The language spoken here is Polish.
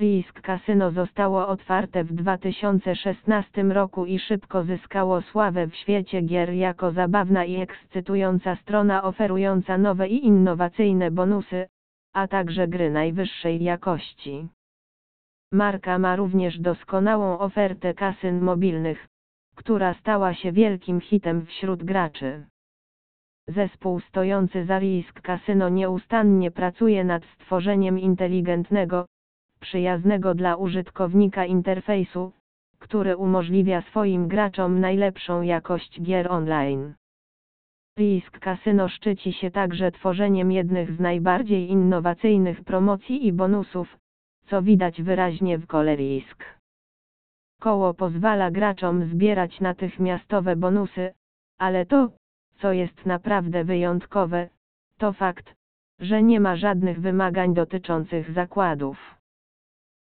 Risk Casino zostało otwarte w 2016 roku i szybko zyskało sławę w świecie gier jako zabawna i ekscytująca strona oferująca nowe i innowacyjne bonusy, a także gry najwyższej jakości. Marka ma również doskonałą ofertę kasyn mobilnych, która stała się wielkim hitem wśród graczy. Zespół stojący za Risk Casino nieustannie pracuje nad stworzeniem inteligentnego, przyjaznego dla użytkownika interfejsu, który umożliwia swoim graczom najlepszą jakość gier online. Risk Casino szczyci się także tworzeniem jednych z najbardziej innowacyjnych promocji i bonusów, co widać wyraźnie w kole Risk. Koło pozwala graczom zbierać natychmiastowe bonusy, ale to, co jest naprawdę wyjątkowe, to fakt, że nie ma żadnych wymagań dotyczących zakładów.